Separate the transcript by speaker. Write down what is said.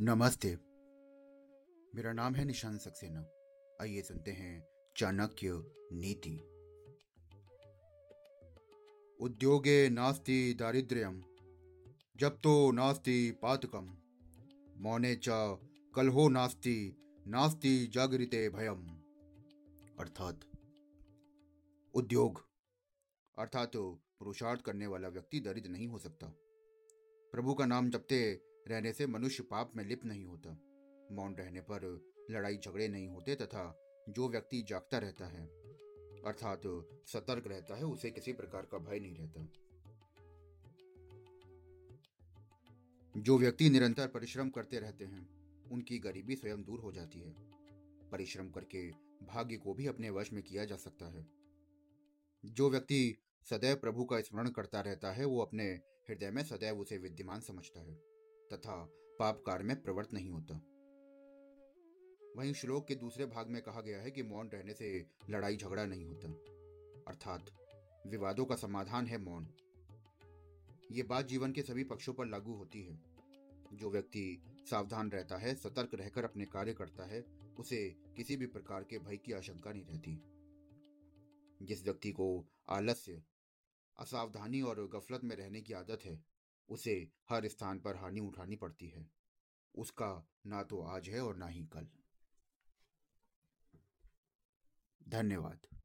Speaker 1: नमस्ते। मेरा नाम है निशान सक्सेना। आइए सुनते हैं चाणक्य नीति। उद्योगे नास्ति दारिद्र्यम जब तो नास्ति पातकम, मौने च कलहो नास्ति नास्ति जागृते भयम। अर्थात उद्योग, अर्थात तो पुरुषार्थ करने वाला व्यक्ति दरिद्र नहीं हो सकता। प्रभु का नाम जपते रहने से मनुष्य पाप में लिप्त नहीं होता। मौन रहने पर लड़ाई झगड़े नहीं होते तथा जो व्यक्ति जागता रहता है, अर्थात सतर्क रहता है, उसे किसी प्रकार का भय नहीं रहता। जो व्यक्ति निरंतर परिश्रम करते रहते हैं, उनकी गरीबी स्वयं दूर हो जाती है। परिश्रम करके भाग्य को भी अपने वश में किया जा सकता है। जो व्यक्ति सदैव प्रभु का स्मरण करता रहता है, वो अपने हृदय में सदैव उसे विद्यमान समझता है। तथा पाप कार्य में प्रवृत्त नहीं होता। वहीं श्लोक के दूसरे भाग में कहा गया है कि मौन रहने से लड़ाई झगड़ा नहीं होता। अर्थात विवादों का समाधान है मौन। ये बात जीवन के सभी पक्षों पर लागू होती है। जो व्यक्ति सावधान रहता है, सतर्क रहकर अपने कार्य करता है, उसे किसी भी प्रकार के भय की आशंका नहीं रहती। जिस व्यक्ति को आलस्य, असावधानी और गफलत में रहने की आदत है उसे हर स्थान पर हानि उठानी पड़ती है। उसका ना तो आज है और ना ही कल। धन्यवाद।